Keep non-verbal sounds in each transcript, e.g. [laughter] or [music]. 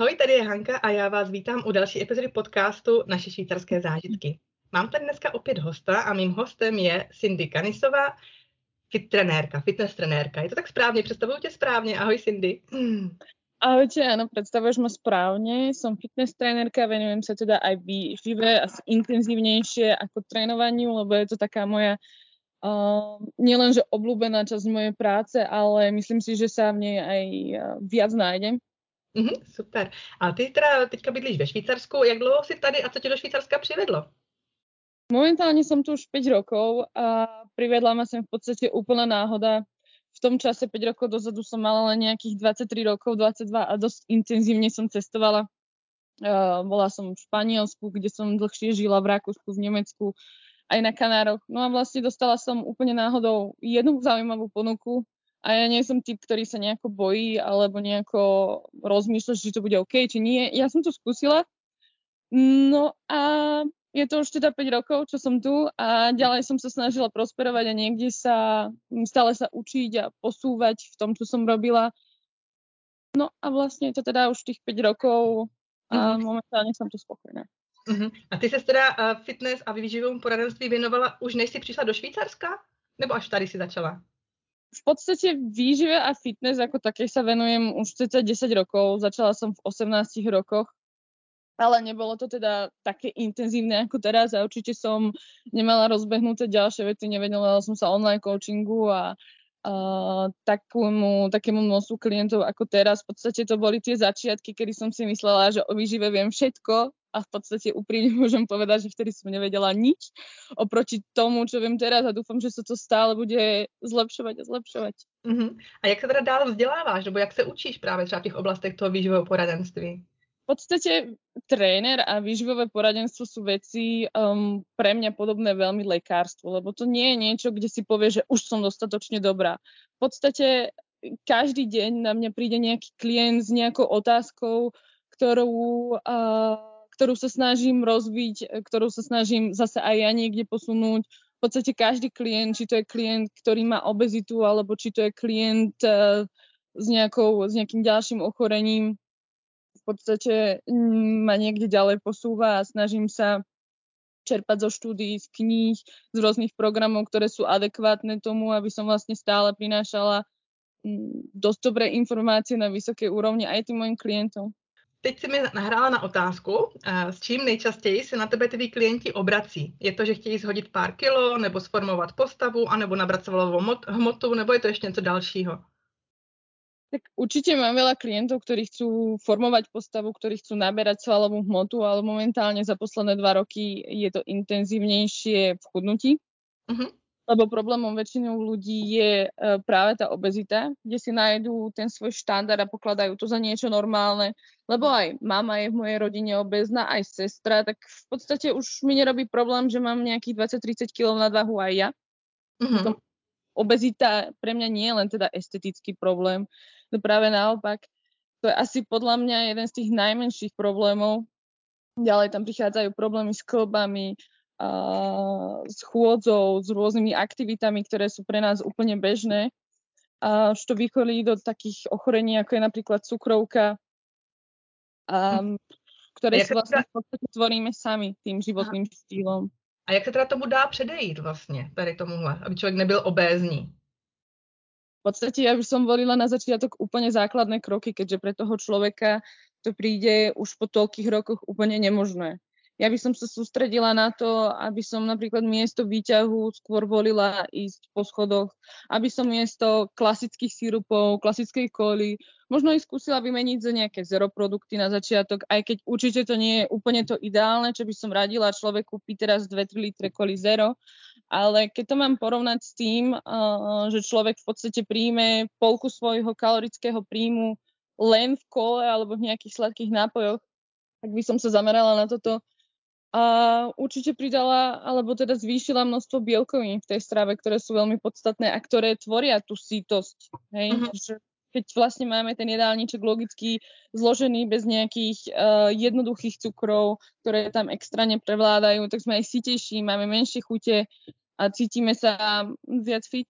Ahoj, tady je Hanka a já vás vítám u další epizody podcastu Naše švýcarské zážitky. Mám tady dneska opět hosta a mým hostem je Cindy Kanisová, fit trenérka, fitness trenérka. Je to tak správně? Představuju tě správně. Ahoj Cindy. Ahojte, áno, predstavuješ ma správne. Som fitness trénerka, venujem sa teda aj výžive, asi intenzívnejšie ako trénovaniu, lebo je to taká moja uh, nielenže obľúbená časť mojej práce, ale myslím si, že sa v nej aj uh, viac nájdem. Mm, super. A ty teda teďka bydlíš ve Švýcarsku. Jak dlouho jsi tady a co tě do Švýcarska přivedlo? Momentálne som tu už 5 rokov a privedla ma sem v podstate úplná náhoda. V tom čase 5 rokov dozadu som mala len nejakých 23 rokov, 22 a dosť intenzívne som cestovala. Uh, bola som v Španielsku, kde som dlhšie žila, v Rakúsku, v Nemecku, aj na Kanároch. No a vlastne dostala som úplne náhodou jednu zaujímavú ponuku a ja nie som typ, ktorý sa nejako bojí alebo nejako rozmýšľa, či to bude OK, či nie. Ja som to skúsila. No a je to už teda 5 rokov, čo som tu a ďalej som sa snažila prosperovať a niekde sa stále sa učiť a posúvať v tom, čo som robila. No a vlastne je to teda už tých 5 rokov a mm-hmm. momentálne som tu spokojná. Uh-huh. A ty se teda uh, fitness a výživovému poradenství věnovala už než jsi přišla do Švýcarska? Nebo až tady si začala? V podstate výžive a fitness ako také sa venujem už cca 10 rokov. Začala som v 18 rokoch ale nebolo to teda také intenzívne ako teraz a určite som nemala rozbehnuté ďalšie veci, nevenovala som sa online coachingu a uh, takému, takému množstvu klientov ako teraz. V podstate to boli tie začiatky, kedy som si myslela, že o výžive viem všetko a v podstate úprimne [laughs] môžem povedať, že vtedy som nevedela nič oproti tomu, čo viem teraz a dúfam, že sa to stále bude zlepšovať a zlepšovať. Uh-huh. A jak sa teda dál vzdeláváš, nebo jak sa učíš práve třeba v tých oblastech toho výživového poradenství? podstate tréner a výživové poradenstvo sú veci um, pre mňa podobné veľmi lekárstvu, lebo to nie je niečo, kde si povie, že už som dostatočne dobrá. V podstate každý deň na mňa príde nejaký klient s nejakou otázkou, ktorú, uh, ktorú sa snažím rozbiť, ktorú sa snažím zase aj ja niekde posunúť. V podstate každý klient, či to je klient, ktorý má obezitu, alebo či to je klient uh, s, nejakou, s nejakým ďalším ochorením, v podstate mm, ma niekde ďalej posúva a snažím sa čerpať zo štúdií, z kníh, z rôznych programov, ktoré sú adekvátne tomu, aby som vlastne stále prinášala mm, dosť dobré informácie na vysokej úrovni aj tým mojim klientom. Teď si mi nahrála na otázku, s čím nejčastěji se na tebe tví klienti obrací. Je to, že chtějí zhodit pár kilo, nebo sformovat postavu, anebo nabrat svalovou hmotu, nebo je to ještě něco dalšího? Tak určite mám veľa klientov, ktorí chcú formovať postavu, ktorí chcú naberať svalovú hmotu, ale momentálne za posledné dva roky je to intenzívnejšie v chudnutí. Uh-huh. Lebo problémom väčšinou ľudí je uh, práve tá obezita, kde si nájdú ten svoj štandard a pokladajú to za niečo normálne. Lebo aj mama je v mojej rodine obezná, aj sestra, tak v podstate už mi nerobí problém, že mám nejakých 20-30 kg nadvahu aj ja. Uh-huh. Obezita pre mňa nie je len teda estetický problém, No práve naopak, to je asi podľa mňa jeden z tých najmenších problémov. Ďalej tam prichádzajú problémy s klbami, s chôdzou, s rôznymi aktivitami, ktoré sú pre nás úplne bežné. A to vychodí do takých ochorení, ako je napríklad cukrovka, a, ktoré si vlastne podstate tvoríme sami tým životným Aha. štýlom. A jak se teda tomu dá předejít vlastně, tady tomuhle, aby člověk nebyl obézní? v podstate ja by som volila na začiatok úplne základné kroky, keďže pre toho človeka to príde už po toľkých rokoch úplne nemožné. Ja by som sa sústredila na to, aby som napríklad miesto výťahu skôr volila ísť po schodoch, aby som miesto klasických sírupov, klasickej koli, možno ich skúsila vymeniť za nejaké zero produkty na začiatok, aj keď určite to nie je úplne to ideálne, čo by som radila človeku kúpiť teraz 2-3 litre koli zero, ale keď to mám porovnať s tým, uh, že človek v podstate príjme polku svojho kalorického príjmu len v kole alebo v nejakých sladkých nápojoch, tak by som sa zamerala na toto a určite pridala, alebo teda zvýšila množstvo bielkovín v tej strave, ktoré sú veľmi podstatné a ktoré tvoria tú sítosť. Hej? Uh-huh. Že keď vlastne máme ten jedálniček logicky zložený bez nejakých uh, jednoduchých cukrov, ktoré tam extrémne prevládajú, tak sme aj sítejší, máme menšie chute a cítime sa viac fit.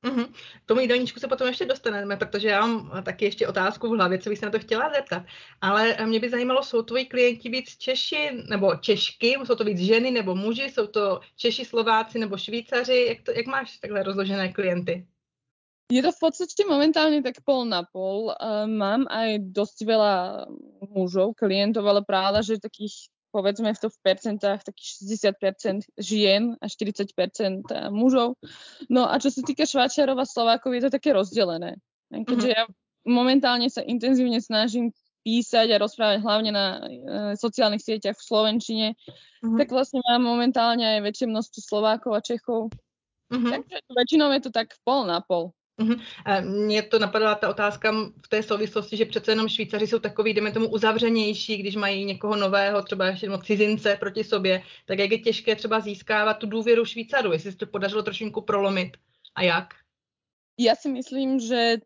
Mm-hmm. K tomu jídelníčku se potom ještě dostaneme, protože já mám taky ještě otázku v hlavě, co bych se na to chtěla zeptat. Ale mě by zajímalo, jsou tvoji klienti víc Češi nebo Češky, jsou to víc ženy nebo muži, jsou to Češi, Slováci nebo Švýcaři, jak, to, jak máš takhle rozložené klienty? Je to v podstate momentálne tak pol na pol. Mám aj dosť veľa mužov, klientov, ale práve, že takých povedzme v to v percentách takých 60% žien a 40% mužov. No a čo sa týka Šváčarov a Slovákov, je to také rozdelené. Keďže mm-hmm. ja momentálne sa intenzívne snažím písať a rozprávať hlavne na e, sociálnych sieťach v Slovenčine, mm-hmm. tak vlastne mám momentálne aj väčšie množstvo Slovákov a Čechov. Mm-hmm. Takže väčšinou je to tak pol na pol. Mm-hmm. Mně to napadla ta otázka v té souvislosti, že přece jenom Švýcaři jsou takový, jdeme tomu, uzavřenější, když mají někoho nového, třeba ještě cizince proti sobě, tak jak je těžké třeba získávat tu důvěru Švýcarů, jestli se to podařilo trošinku prolomit a jak? Ja si myslím, že,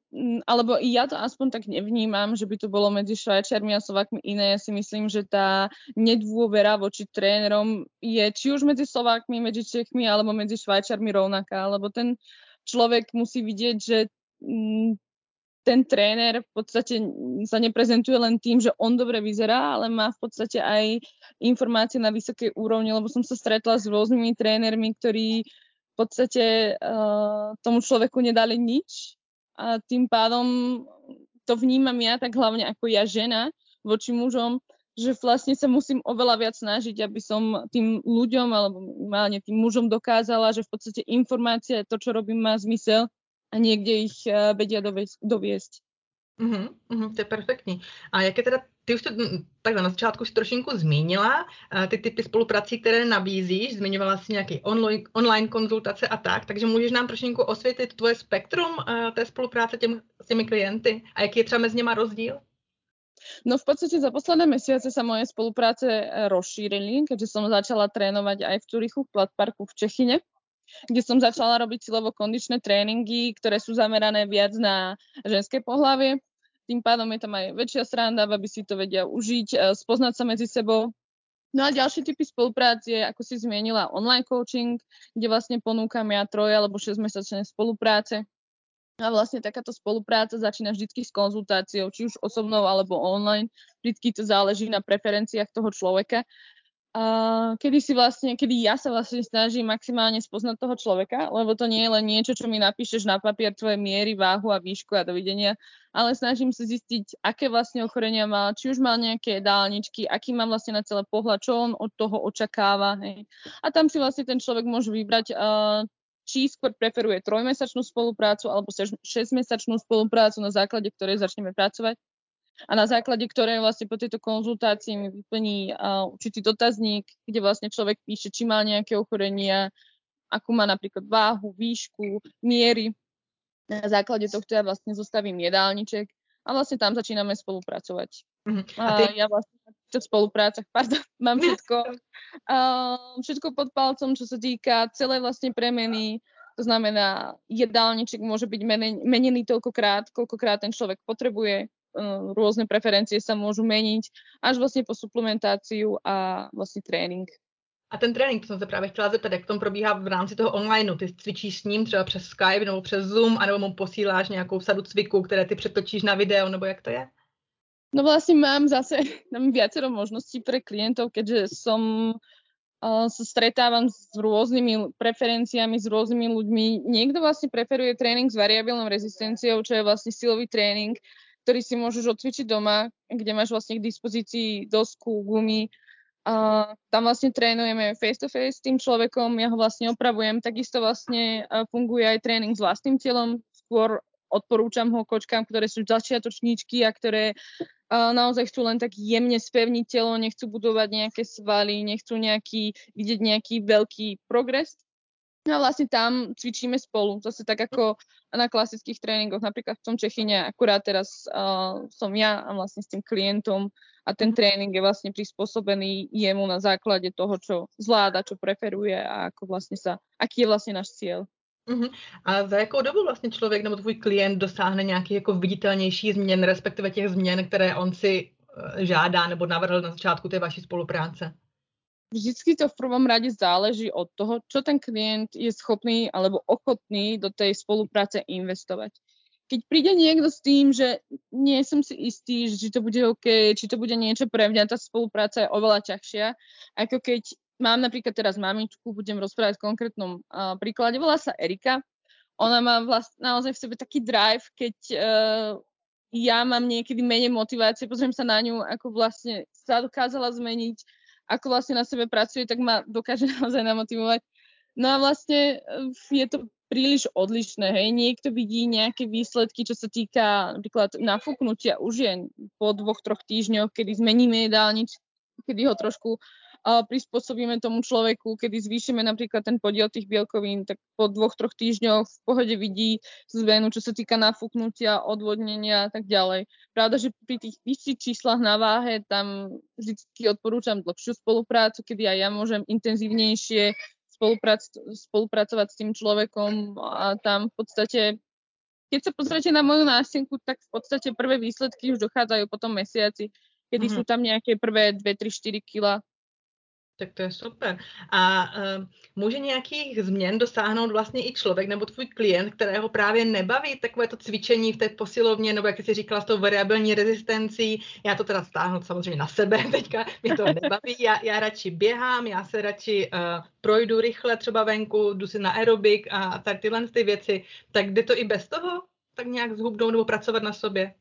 alebo ja to aspoň tak nevnímam, že by to bolo medzi Švajčiarmi a Slovákmi iné. Ja si myslím, že tá nedôvera voči trénerom je či už medzi Slovákmi, medzi Čechmi alebo medzi Švajčiarmi rovnaká, lebo ten človek musí vidieť, že mm, ten tréner v podstate sa neprezentuje len tým, že on dobre vyzerá, ale má v podstate aj informácie na vysokej úrovni, lebo som sa stretla s rôznymi trénermi, ktorí v podstate uh, tomu človeku nedali nič a tým pádom to vnímam ja tak hlavne ako ja žena voči mužom, že vlastne sa musím oveľa viac snažiť, aby som tým ľuďom alebo minimálne tým mužom dokázala, že v podstate informácia, to, čo robím, má zmysel a niekde ich uh, vedia doviesť. Mm-hmm, mm, to je perfektní. A jak je teda, ty už to takhle na začátku si trošinku zmínila, uh, ty typy spoluprací, které nabízíš, zmiňovala si nějaký online, online konzultace a tak, takže můžeš nám trošinku osvětlit tvoje spektrum uh, té spolupráce těm, s těmi klienty a jaký je třeba mezi nimi rozdíl? No v podstate za posledné mesiace sa moje spolupráce e, rozšírili, keďže som začala trénovať aj v Curichu, v Platparku v Čechine, kde som začala robiť silovo-kondičné tréningy, ktoré sú zamerané viac na ženské pohlavie. Tým pádom je tam aj väčšia sranda, aby si to vedia užiť, e, spoznať sa medzi sebou. No a ďalšie typy spolupráce, ako si zmienila, online coaching, kde vlastne ponúkam ja troje alebo 6 mesačné spolupráce, a vlastne takáto spolupráca začína vždy s konzultáciou, či už osobnou alebo online. Vždy to záleží na preferenciách toho človeka. A kedy si vlastne, kedy ja sa vlastne snažím maximálne spoznať toho človeka, lebo to nie je len niečo, čo mi napíšeš na papier tvoje miery, váhu a výšku a dovidenia, ale snažím sa zistiť, aké vlastne ochorenia má, či už mal nejaké dálničky, aký má vlastne na celé pohľad, čo on od toho očakáva. Hej. A tam si vlastne ten človek môže vybrať, či skôr preferuje trojmesačnú spoluprácu alebo 6-mesačnú spoluprácu, na základe ktorej začneme pracovať a na základe ktorej vlastne po tejto konzultácii mi vyplní určitý dotazník, kde vlastne človek píše, či má nejaké ochorenia, akú má napríklad váhu, výšku, miery. Na základe tohto ja vlastne zostavím jedálniček a vlastne tam začíname spolupracovať. Uh-huh. A, ty... a ja vlastne v spoluprácach, pardon, [laughs] mám všetko, uh, všetko pod palcom, čo sa týka celej vlastne premeny, to znamená, jedálniček môže byť menený toľkokrát, koľkokrát ten človek potrebuje, uh, rôzne preferencie sa môžu meniť, až vlastne po suplementáciu a vlastne tréning. A ten trénink, to jsem se právě chtěla zeptat, jak tom probíhá v rámci toho online. Ty cvičíš s ním třeba přes Skype nebo přes Zoom, anebo mu posíláš nějakou sadu cviků, které ty přetočíš na video, nebo jak to je? No vlastne mám zase [laughs] mám viacero možností pre klientov, keďže som uh, sa stretávam s rôznymi preferenciami, s rôznymi ľuďmi. Niekto vlastne preferuje tréning s variabilnou rezistenciou, čo je vlastne silový tréning, ktorý si môžeš odcvičiť doma, kde máš vlastne k dispozícii dosku, gumy, a tam vlastne trénujeme face to face s tým človekom, ja ho vlastne opravujem, takisto vlastne funguje aj tréning s vlastným telom, skôr odporúčam ho kočkám, ktoré sú začiatočníčky a ktoré uh, naozaj chcú len tak jemne spevniť telo, nechcú budovať nejaké svaly, nechcú nejaký, vidieť nejaký veľký progres. No a vlastne tam cvičíme spolu, zase tak ako na klasických tréningoch, napríklad v tom Čechine, akurát teraz uh, som ja a vlastne s tým klientom a ten mhm. tréning je vlastne prispôsobený jemu na základe toho, čo zvláda, čo preferuje a ako vlastne sa, aký je vlastne náš cieľ. Uh-huh. A za jakou dobu vlastně člověk nebo tvůj klient dosáhne nějaký jako viditelnější změn, respektive těch změn, které on si žádá nebo navrhl na začátku té vaší spolupráce? Vždycky to v prvom rade záleží od toho, čo ten klient je schopný alebo ochotný do tej spolupráce investovať. Keď príde niekto s tým, že nie som si istý, či to bude OK, či to bude niečo pre mňa, tá spolupráca je oveľa ťažšia, ako keď mám napríklad teraz mamičku, budem rozprávať v konkrétnom uh, príklade, volá sa Erika. Ona má vlast, naozaj v sebe taký drive, keď uh, ja mám niekedy menej motivácie, pozriem sa na ňu, ako vlastne sa dokázala zmeniť, ako vlastne na sebe pracuje, tak ma dokáže [laughs] naozaj namotivovať. No a vlastne eh, je to príliš odlišné. Hej. Niekto vidí nejaké výsledky, čo sa týka napríklad nafúknutia u žien po dvoch, troch týždňoch, kedy zmeníme jedálnič, kedy ho trošku prispôsobíme tomu človeku, kedy zvýšime napríklad ten podiel tých bielkovín, tak po dvoch, troch týždňoch v pohode vidí zmenu, čo sa týka nafúknutia, odvodnenia a tak ďalej. Pravda, že pri tých vyšších číslach na váhe tam vždy odporúčam dlhšiu spoluprácu, kedy aj ja môžem intenzívnejšie spoluprac- spolupracovať s tým človekom a tam v podstate, keď sa pozriete na moju nástenku, tak v podstate prvé výsledky už dochádzajú po tom mesiaci, kedy mm-hmm. sú tam nejaké prvé 2, 3, 4 kila tak to je super. A uh, může nějakých změn dosáhnout vlastně i člověk nebo tvůj klient, kterého právě nebaví takové to cvičení v té posilovně, nebo jak jsi říkala, s tou variabilní rezistencí. Já to teda stáhnu samozřejmě na sebe [laughs] teďka, mě to nebaví. Já, já radši běhám, já se radši uh, projdu rychle třeba venku, jdu si na aerobik a, a tak tyhle ty věci. Tak jde to i bez toho? Tak nějak zhubnout nebo pracovat na sobě?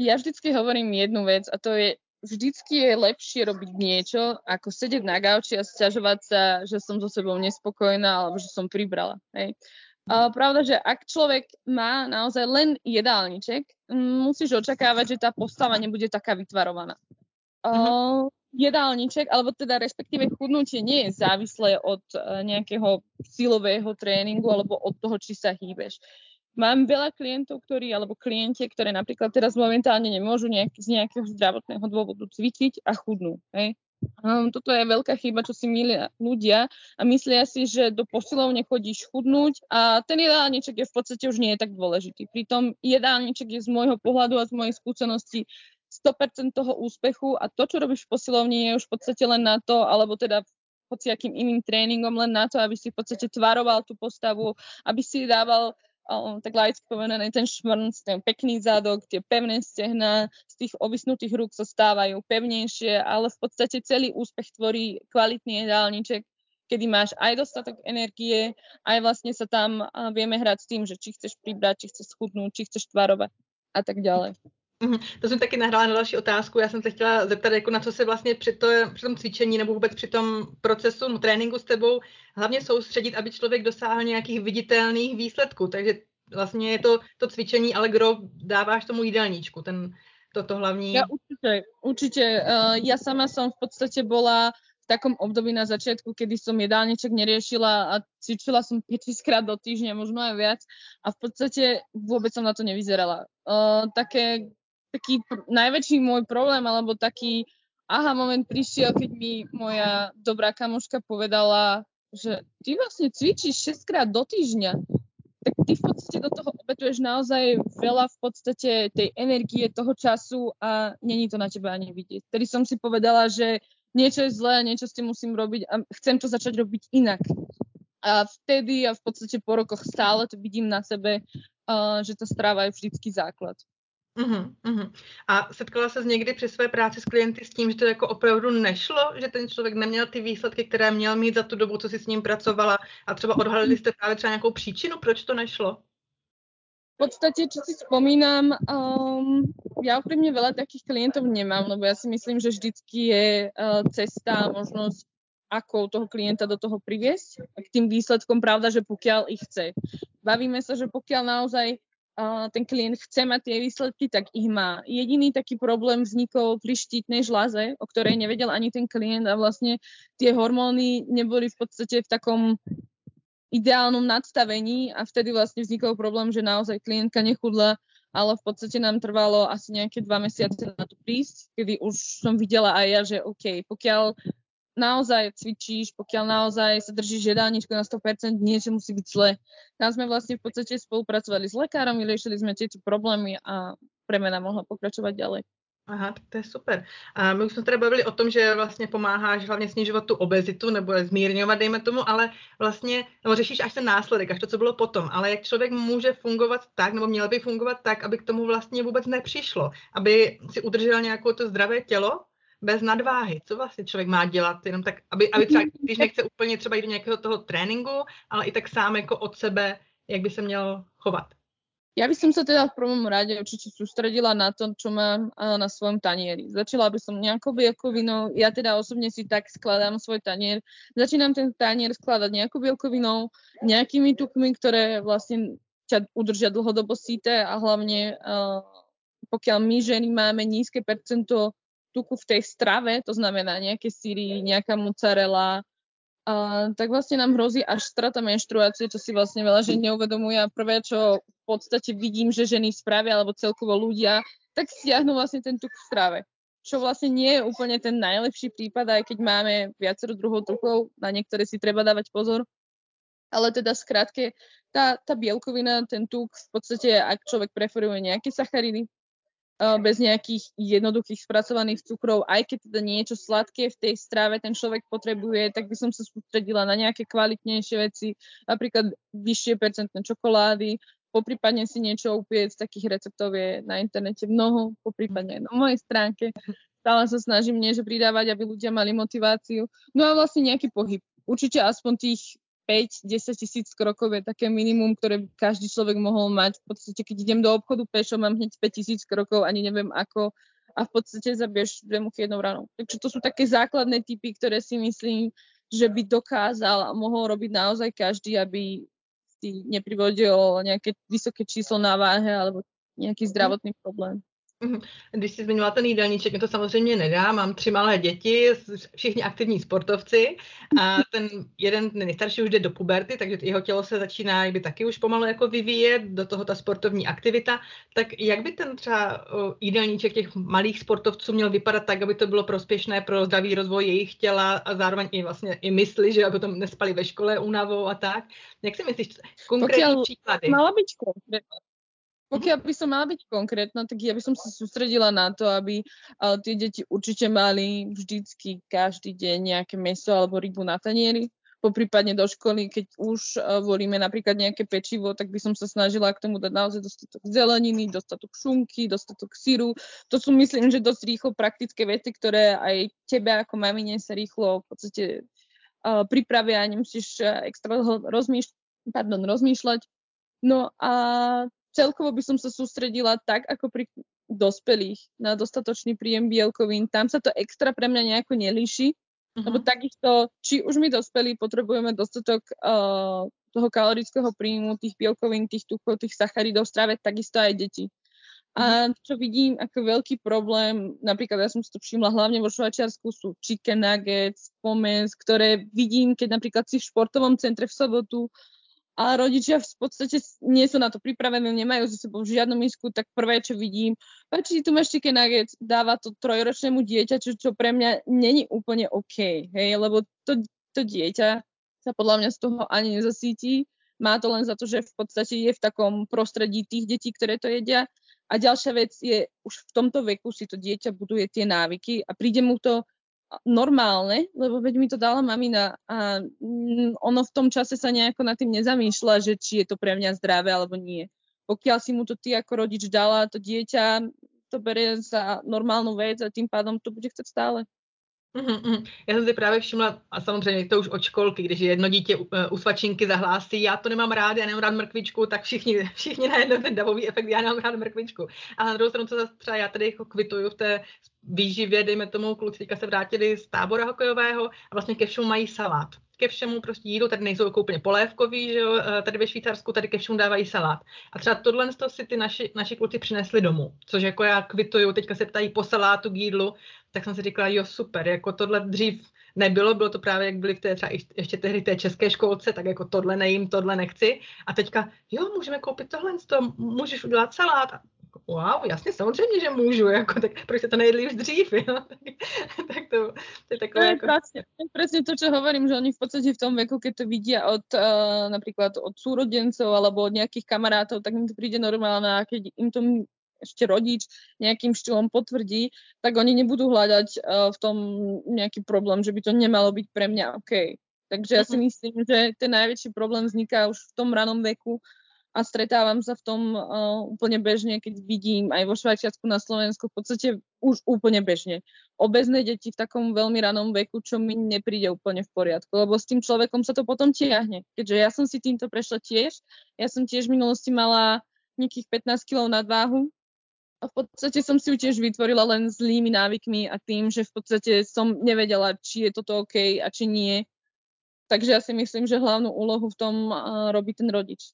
Ja vždycky hovorím jednu vec a to je, vždycky je lepšie robiť niečo, ako sedieť na gauči a sťažovať sa, že som so sebou nespokojná alebo že som pribrala. Hej. A pravda, že ak človek má naozaj len jedálniček, musíš očakávať, že tá postava nebude taká vytvarovaná. Uh, jedálniček, alebo teda respektíve chudnutie nie je závislé od uh, nejakého silového tréningu alebo od toho, či sa hýbeš. Mám veľa klientov, ktorí, alebo kliente, ktoré napríklad teraz momentálne nemôžu nejak, z nejakého zdravotného dôvodu cvičiť a chudnú. Hej. Um, toto je veľká chyba, čo si milia ľudia a myslia si, že do posilovne chodíš chudnúť a ten jedálniček je v podstate už nie je tak dôležitý. Pritom jedálniček je z môjho pohľadu a z mojej skúsenosti 100% toho úspechu a to, čo robíš v posilovni, je už v podstate len na to, alebo teda hociakým iným tréningom len na to, aby si v podstate tvaroval tú postavu, aby si dával tak laicky povedané, ten šmrnc, ten pekný zádok, tie pevné stehna, z tých ovisnutých rúk sa stávajú pevnejšie, ale v podstate celý úspech tvorí kvalitný jedálniček, kedy máš aj dostatok energie, aj vlastne sa tam vieme hrať s tým, že či chceš pribrať, či chceš schudnúť, či chceš tvarovať a tak ďalej. Mhm. To jsem taky nahrála na další otázku. Já jsem se chtěla zeptat, jako na co se vlastně při, to, při tom cvičení nebo vůbec při tom procesu no, tréninku s tebou hlavně soustředit, aby člověk dosáhl nějakých viditelných výsledků. Takže vlastně je to to cvičení, ale kdo dáváš tomu jídelníčku, ten, toto hlavní. Ja určite, určite. Uh, ja sama som v podstate bola v takom období na začiatku, kedy som jedálniček neriešila a cvičila som 5 krát do týždňa, možno aj viac a v podstate vôbec som na to nevyzerala. Uh, také taký pr- najväčší môj problém, alebo taký aha moment prišiel, keď mi moja dobrá kamoška povedala, že ty vlastne cvičíš 6 krát do týždňa. Tak ty v podstate do toho obetuješ naozaj veľa v podstate tej energie, toho času a není to na teba ani vidieť. Tedy som si povedala, že niečo je zlé, niečo s tým musím robiť a chcem to začať robiť inak. A vtedy a v podstate po rokoch stále to vidím na sebe, uh, že tá strava je vždycky základ. Uhum, uhum. A setkala se někdy při své práci s klienty s tím, že to jako opravdu nešlo, že ten člověk neměl ty výsledky, které měl mít za tu dobu, co si s ním pracovala a třeba odhalili jste právě třeba nějakou příčinu, proč to nešlo? V podstate, čo si spomínam, um, ja úprimne veľa takých klientov nemám, lebo ja si myslím, že vždycky je uh, cesta a možnosť, ako toho klienta do toho priviesť k tým výsledkom, pravda, že pokiaľ ich chce. Bavíme sa, že pokiaľ naozaj ten klient chce mať tie výsledky, tak ich má. Jediný taký problém vznikol pri štítnej žláze, o ktorej nevedel ani ten klient a vlastne tie hormóny neboli v podstate v takom ideálnom nadstavení a vtedy vlastne vznikol problém, že naozaj klientka nechudla, ale v podstate nám trvalo asi nejaké dva mesiace na to prísť, kedy už som videla aj ja, že OK, pokiaľ naozaj cvičíš, pokiaľ naozaj sa držíš jedálničku na 100%, niečo musí byť zle. Tam sme vlastne v podstate spolupracovali s lekárom, vyriešili sme tieto problémy a premena mohla pokračovať ďalej. Aha, to je super. A my už jsme tady bavili o tom, že vlastně pomáháš hlavně snižovat tu obezitu nebo zmírňovat, dejme tomu, ale vlastně, nebo řešíš až ten následek, až to, co bylo potom, ale jak člověk může fungovat tak, nebo měl by fungovat tak, aby k tomu vlastně vůbec nepřišlo, aby si udržel nějakou to zdravé tělo bez nadváhy. Co vlastně člověk má dělat, jenom tak, aby, aby třeba, [laughs] když nechce úplně třeba jít do nějakého toho tréninku, ale i tak sám jako od sebe, jak by se měl chovat. Ja by som sa teda v prvom rade určite sústredila na to, čo mám na svojom tanieri. Začala by som nejakou bielkovinou, ja teda osobne si tak skladám svoj tanier. Začínam ten tanier skladať nejakou bielkovinou, nejakými tukmi, ktoré vlastne ťa udržia dlhodobo síte a hlavne pokiaľ my ženy máme nízke percento tuku v tej strave, to znamená nejaké síry, nejaká mozzarella, a, tak vlastne nám hrozí až strata menštruácie, čo si vlastne veľa žen neuvedomuje a prvé, čo v podstate vidím, že ženy spravia alebo celkovo ľudia, tak stiahnu vlastne ten tuk v strave. Čo vlastne nie je úplne ten najlepší prípad, aj keď máme viacero druhov tukov, na niektoré si treba dávať pozor. Ale teda skrátke, tá, tá bielkovina, ten tuk, v podstate, ak človek preferuje nejaké sacharidy, bez nejakých jednoduchých spracovaných cukrov, aj keď teda niečo sladké v tej strave ten človek potrebuje, tak by som sa sústredila na nejaké kvalitnejšie veci, napríklad vyššie percentné čokolády, poprípadne si niečo upiec, takých receptov je na internete mnoho, poprípadne aj na mojej stránke. Stále sa snažím niečo pridávať, aby ľudia mali motiváciu. No a vlastne nejaký pohyb. Určite aspoň tých 5-10 tisíc krokov je také minimum, ktoré by každý človek mohol mať. V podstate, keď idem do obchodu pešo, mám hneď 5 tisíc krokov, ani neviem ako. A v podstate zabiješ dve muchy jednou ranou. Takže to sú také základné typy, ktoré si myslím, že by dokázal a mohol robiť naozaj každý, aby si neprivodil nejaké vysoké číslo na váhe alebo nejaký zdravotný problém. Mhm. Když jsi zmiňovala ten jídelníček, mě to samozřejmě nedá. Mám tři malé děti, všichni aktivní sportovci a [laughs] ten jeden nejstarší už jde do puberty, takže jeho tělo se začíná by taky už pomalu jako vyvíjet, do toho ta sportovní aktivita. Tak jak by ten třeba jídelníček těch malých sportovců měl vypadat tak, aby to bylo prospěšné pro zdravý rozvoj jejich těla a zároveň i vlastně i mysli, že aby to nespali ve škole únavou a tak. Jak si myslíš, konkrétní příklady? Mala konkrétna pokiaľ by som mala byť konkrétna, tak ja by som sa sústredila na to, aby uh, tie deti určite mali vždycky každý deň nejaké meso alebo rybu na tanieri. Poprípadne do školy, keď už uh, volíme napríklad nejaké pečivo, tak by som sa snažila k tomu dať naozaj dostatok zeleniny, dostatok šunky, dostatok syru. To sú myslím, že dosť rýchlo praktické veci, ktoré aj tebe ako mamine sa rýchlo v podstate uh, pripravia a nemusíš uh, extra rozmýšľať, pardon, rozmýšľať. No a celkovo by som sa sústredila tak, ako pri dospelých na dostatočný príjem bielkovín. Tam sa to extra pre mňa nejako nelíši, uh-huh. lebo takisto, či už my dospelí potrebujeme dostatok uh, toho kalorického príjmu, tých bielkovín, tých tukov, tých sacharidov strave, takisto aj deti. A mhm. čo vidím ako veľký problém, napríklad ja som si to všimla hlavne vo Švajčiarsku, sú chicken nuggets, pomens, ktoré vidím, keď napríklad si v športovom centre v sobotu a rodičia v podstate nie sú na to pripravení, nemajú so sebou žiadnu misku, tak prvé, čo vidím, páči, tu máš chicken nugget, dáva to trojročnému dieťaťu, čo pre mňa není úplne OK, hej, lebo to, to dieťa sa podľa mňa z toho ani nezasíti, má to len za to, že v podstate je v takom prostredí tých detí, ktoré to jedia. A ďalšia vec je, už v tomto veku si to dieťa buduje tie návyky a príde mu to normálne, lebo veď mi to dala mamina a mm, ono v tom čase sa nejako nad tým nezamýšľa, že či je to pre mňa zdravé alebo nie. Pokiaľ si mu to ty ako rodič dala, to dieťa to berie za normálnu vec a tým pádom to bude chcieť stále. Mm-hmm. Já jsem si právě všimla, a samozřejmě to už od školky, když jedno dítě u, u svačinky zahlásí, já to nemám rád, já nemám rád mrkvičku, tak všichni, [laughs] všichni najednou ten davový efekt, já nemám rád mrkvičku. A na druhou stranu, co zase třeba já tady jako kvituju v té výživě, dejme tomu, kluci se vrátili z tábora hokejového a vlastně ke všemu mají salát. Ke všemu prostě jídlo, tady nejsou jako úplně polévkový, že jo, eh, tady ve Švýcarsku, tady ke všemu dávají salát. A třeba tohle si ty naši, naši kluci přinesli domů, což jako já kvituju, teďka se ptají po salátu k jídlu, tak jsem si říkala, jo super, jako tohle dřív nebylo, bylo to právě, jak byli v té třeba ještě tehdy té české školce, tak jako tohle nejím, tohle nechci. A teďka, jo, můžeme koupit tohle, to můžeš udělat salát wow, jasně, samozřejmě, že můžu, jako, tak proč to nejedli už dřív, jo? [laughs] tak, to, to je takové... To je presne, presne to, čo hovorím, že oni v podstate v tom veku, keď to vidia od uh, napríklad od súrodencov alebo od nejakých kamarátov, tak im to príde normálne a keď im to ešte rodič nejakým štýlom potvrdí, tak oni nebudú hľadať uh, v tom nejaký problém, že by to nemalo byť pre mňa OK. Takže ja si mhm. myslím, že ten najväčší problém vzniká už v tom ranom veku, a stretávam sa v tom uh, úplne bežne, keď vidím aj vo Švajčiarsku na Slovensku v podstate už úplne bežne. Obezné deti v takom veľmi ranom veku, čo mi nepríde úplne v poriadku, lebo s tým človekom sa to potom tiahne. Keďže ja som si týmto prešla tiež, ja som tiež v minulosti mala nejakých 15 kg nadváhu a v podstate som si ju tiež vytvorila len zlými návykmi a tým, že v podstate som nevedela, či je toto OK a či nie. Takže ja si myslím, že hlavnú úlohu v tom uh, robí ten rodič.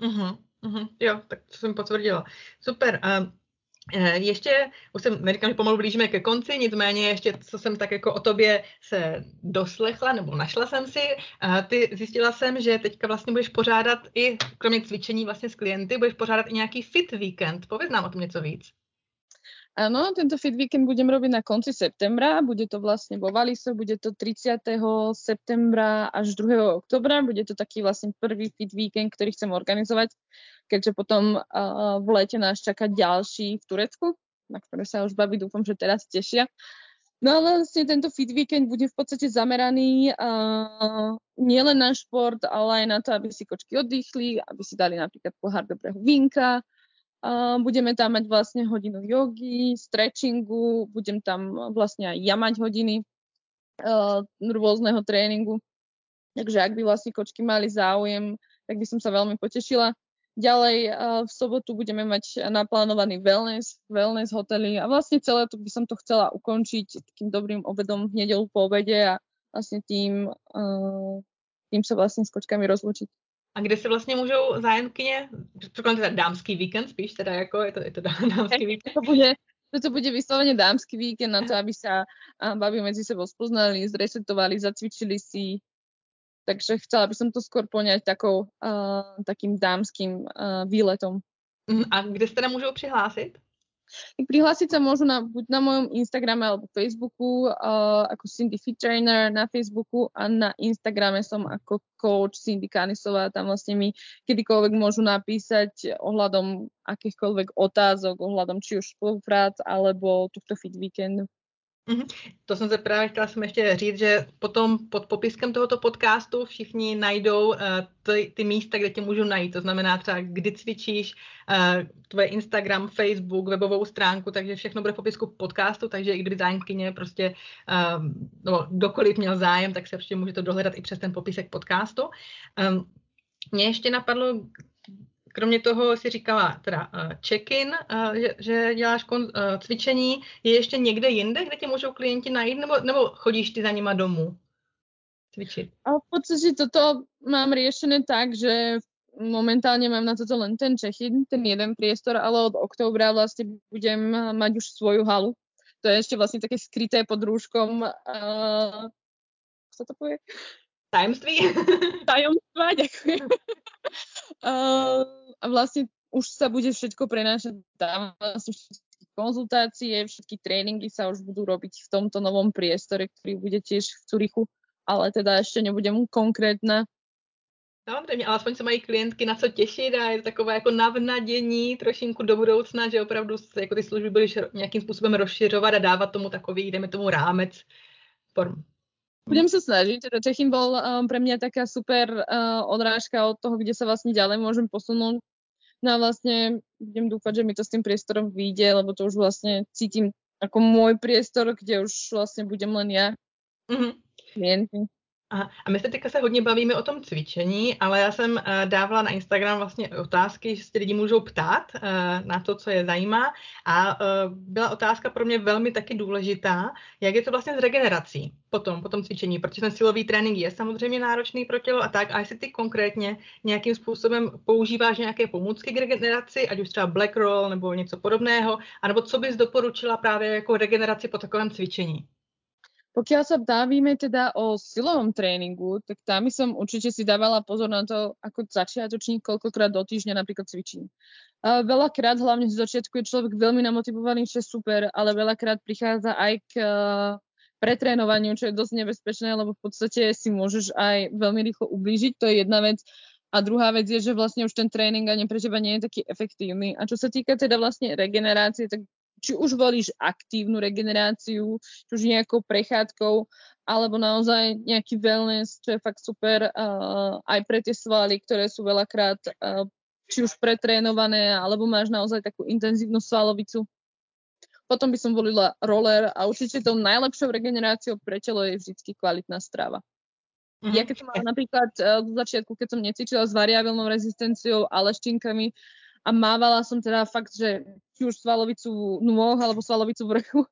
Uh-huh, uh-huh. Jo, tak to jsem potvrdila. Super. A e, ještě, už jsem, neříkám, že pomalu blížíme ke konci, nicméně ještě, co jsem tak jako o tobě se doslechla, nebo našla jsem si, a ty zjistila jsem, že teďka vlastně budeš pořádat i, kromě cvičení vlastně s klienty, budeš pořádat i nějaký fit víkend. Pověz nám o tom něco víc. Áno, tento Fit Weekend budem robiť na konci septembra, bude to vlastne vo Valise, bude to 30. septembra až 2. oktobra, bude to taký vlastne prvý Fit Weekend, ktorý chcem organizovať, keďže potom uh, v lete nás čaká ďalší v Turecku, na ktoré sa už baví, dúfam, že teraz tešia. No ale vlastne tento Fit Weekend bude v podstate zameraný uh, nielen na šport, ale aj na to, aby si kočky oddychli, aby si dali napríklad pohár dobrého vínka, budeme tam mať vlastne hodinu jogy, stretchingu, budem tam vlastne aj ja mať hodiny uh, rôzneho tréningu. Takže ak by vlastne kočky mali záujem, tak by som sa veľmi potešila. Ďalej uh, v sobotu budeme mať naplánovaný wellness, wellness hotely a vlastne celé to by som to chcela ukončiť takým dobrým obedom v nedelu po obede a vlastne tým, uh, tým sa vlastne s kočkami rozlučiť. A kde se vlastně můžou zájemkyně, předpokládám teda dámský víkend spíš, teda jako je to, je to [laughs] dámský víkend. To bude, to bude vyslovene dámsky víkend na to, aby sa babi medzi sebou spoznali, zresetovali, zacvičili si. Takže chcela by som to skôr poňať takou, uh, takým dámským uh, výletom. Mhm, a kde se teda můžou přihlásit? Tak prihlásiť sa môžu na, buď na mojom Instagrame alebo Facebooku uh, ako Cindy Fit Trainer na Facebooku a na Instagrame som ako coach Cindy Kanisová. Tam vlastne mi kedykoľvek môžu napísať ohľadom akýchkoľvek otázok, ohľadom či už spoluprác alebo tohto Fit Weekendu. Mm-hmm. To jsem se právě chtěla jsem ještě říct, že potom pod popiskem tohoto podcastu všichni najdou uh, ty, ty místa, kde tě můžou najít. To znamená třeba, kdy cvičíš, uh, tvoje Instagram, Facebook, webovou stránku, takže všechno bude v popisku podcastu, takže i kdyby zájemkyně prostě, uh, no, kdokoliv měl zájem, tak se určitě můžete dohledat i přes ten popisek podcastu. Um, mě ještě napadlo, kromě toho si říkala teda uh, check-in, uh, že, že děláš kon, uh, cvičení, je ještě někde jinde, kde tě můžou klienti najít, nebo, nebo chodíš ty za nima domů cvičiť? A v podstate toto mám riešené tak, že momentálne mám na toto len ten check-in, ten jeden priestor, ale od októbra vlastne budem mať už svoju halu. To je ešte vlastne také skryté pod rúškom. Uh, sa to povie? Tajemství? Tajomstva, ďakujem. [laughs] a vlastne už sa bude všetko prenášať tam, vlastne všetky konzultácie, všetky tréningy sa už budú robiť v tomto novom priestore, ktorý bude tiež v Curichu, ale teda ešte nebudem konkrétna. Ale aspoň se mají klientky na co těšit a je to takové jako navnadění trošinku do budoucna, že opravdu jako ty služby budeš nějakým způsobem rozšiřovat a dávat tomu takový, jdeme tomu rámec. Budem sa snažiť. Teda Čechín bol um, pre mňa taká super uh, odrážka od toho, kde sa vlastne ďalej môžem posunúť. No a vlastne budem dúfať, že mi to s tým priestorom vyjde, lebo to už vlastne cítim ako môj priestor, kde už vlastne budem len ja. Mm-hmm. Klienty. A, my se teďka se hodně bavíme o tom cvičení, ale já jsem uh, dávala na Instagram vlastně otázky, že se lidi můžou ptát uh, na to, co je zajímá. A uh, byla otázka pro mě velmi taky důležitá, jak je to vlastně s regenerací potom, po tom cvičení, protože ten silový trénink je samozřejmě náročný pro tělo a tak. A jestli ty konkrétně nějakým způsobem používáš nějaké pomůcky k regeneraci, ať už třeba black roll nebo něco podobného, anebo co bys doporučila právě jako regeneraci po takovém cvičení? Pokiaľ sa bavíme teda o silovom tréningu, tak tam som určite si dávala pozor na to, ako začiatočník, koľkokrát do týždňa napríklad cvičím. Veľakrát, hlavne z začiatku, je človek veľmi namotivovaný, čo je super, ale veľakrát prichádza aj k uh, pretrénovaniu, čo je dosť nebezpečné, lebo v podstate si môžeš aj veľmi rýchlo ublížiť, to je jedna vec. A druhá vec je, že vlastne už ten tréning ani pre teba nie je taký efektívny. A čo sa týka teda vlastne regenerácie, tak či už volíš aktívnu regeneráciu, či už nejakou prechádzkou, alebo naozaj nejaký wellness, čo je fakt super uh, aj pre tie svaly, ktoré sú veľakrát uh, či už pretrénované, alebo máš naozaj takú intenzívnu svalovicu. Potom by som volila roller a určite tou najlepšou regeneráciou pre telo je vždy kvalitná strava. Mm-hmm. Ja keď som mala napríklad uh, v začiatku, keď som necvičila s variabilnou rezistenciou a leštinkami a mávala som teda fakt, že či už svalovicu nôh alebo svalovicu vrchu,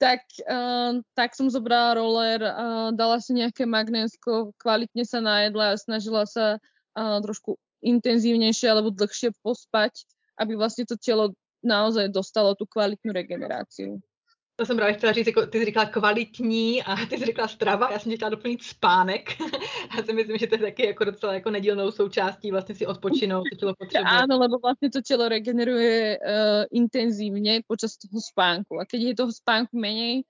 tak, uh, tak som zobrala roller, uh, dala si nejaké magnésko, kvalitne sa najedla a snažila sa uh, trošku intenzívnejšie alebo dlhšie pospať, aby vlastne to telo naozaj dostalo tú kvalitnú regeneráciu. To jsem právě chtěla říct, jako ty jsi říkala kvalitní a ty jsi říkala strava, já jsem chtěla doplnit spánek. [laughs] já si myslím, že to je taky jako docela jako nedílnou součástí vlastně si odpočinout, to tělo [laughs] potřebuje. Áno, lebo vlastně to tělo regeneruje uh, intenzívne počas toho spánku. A keď je toho spánku menej,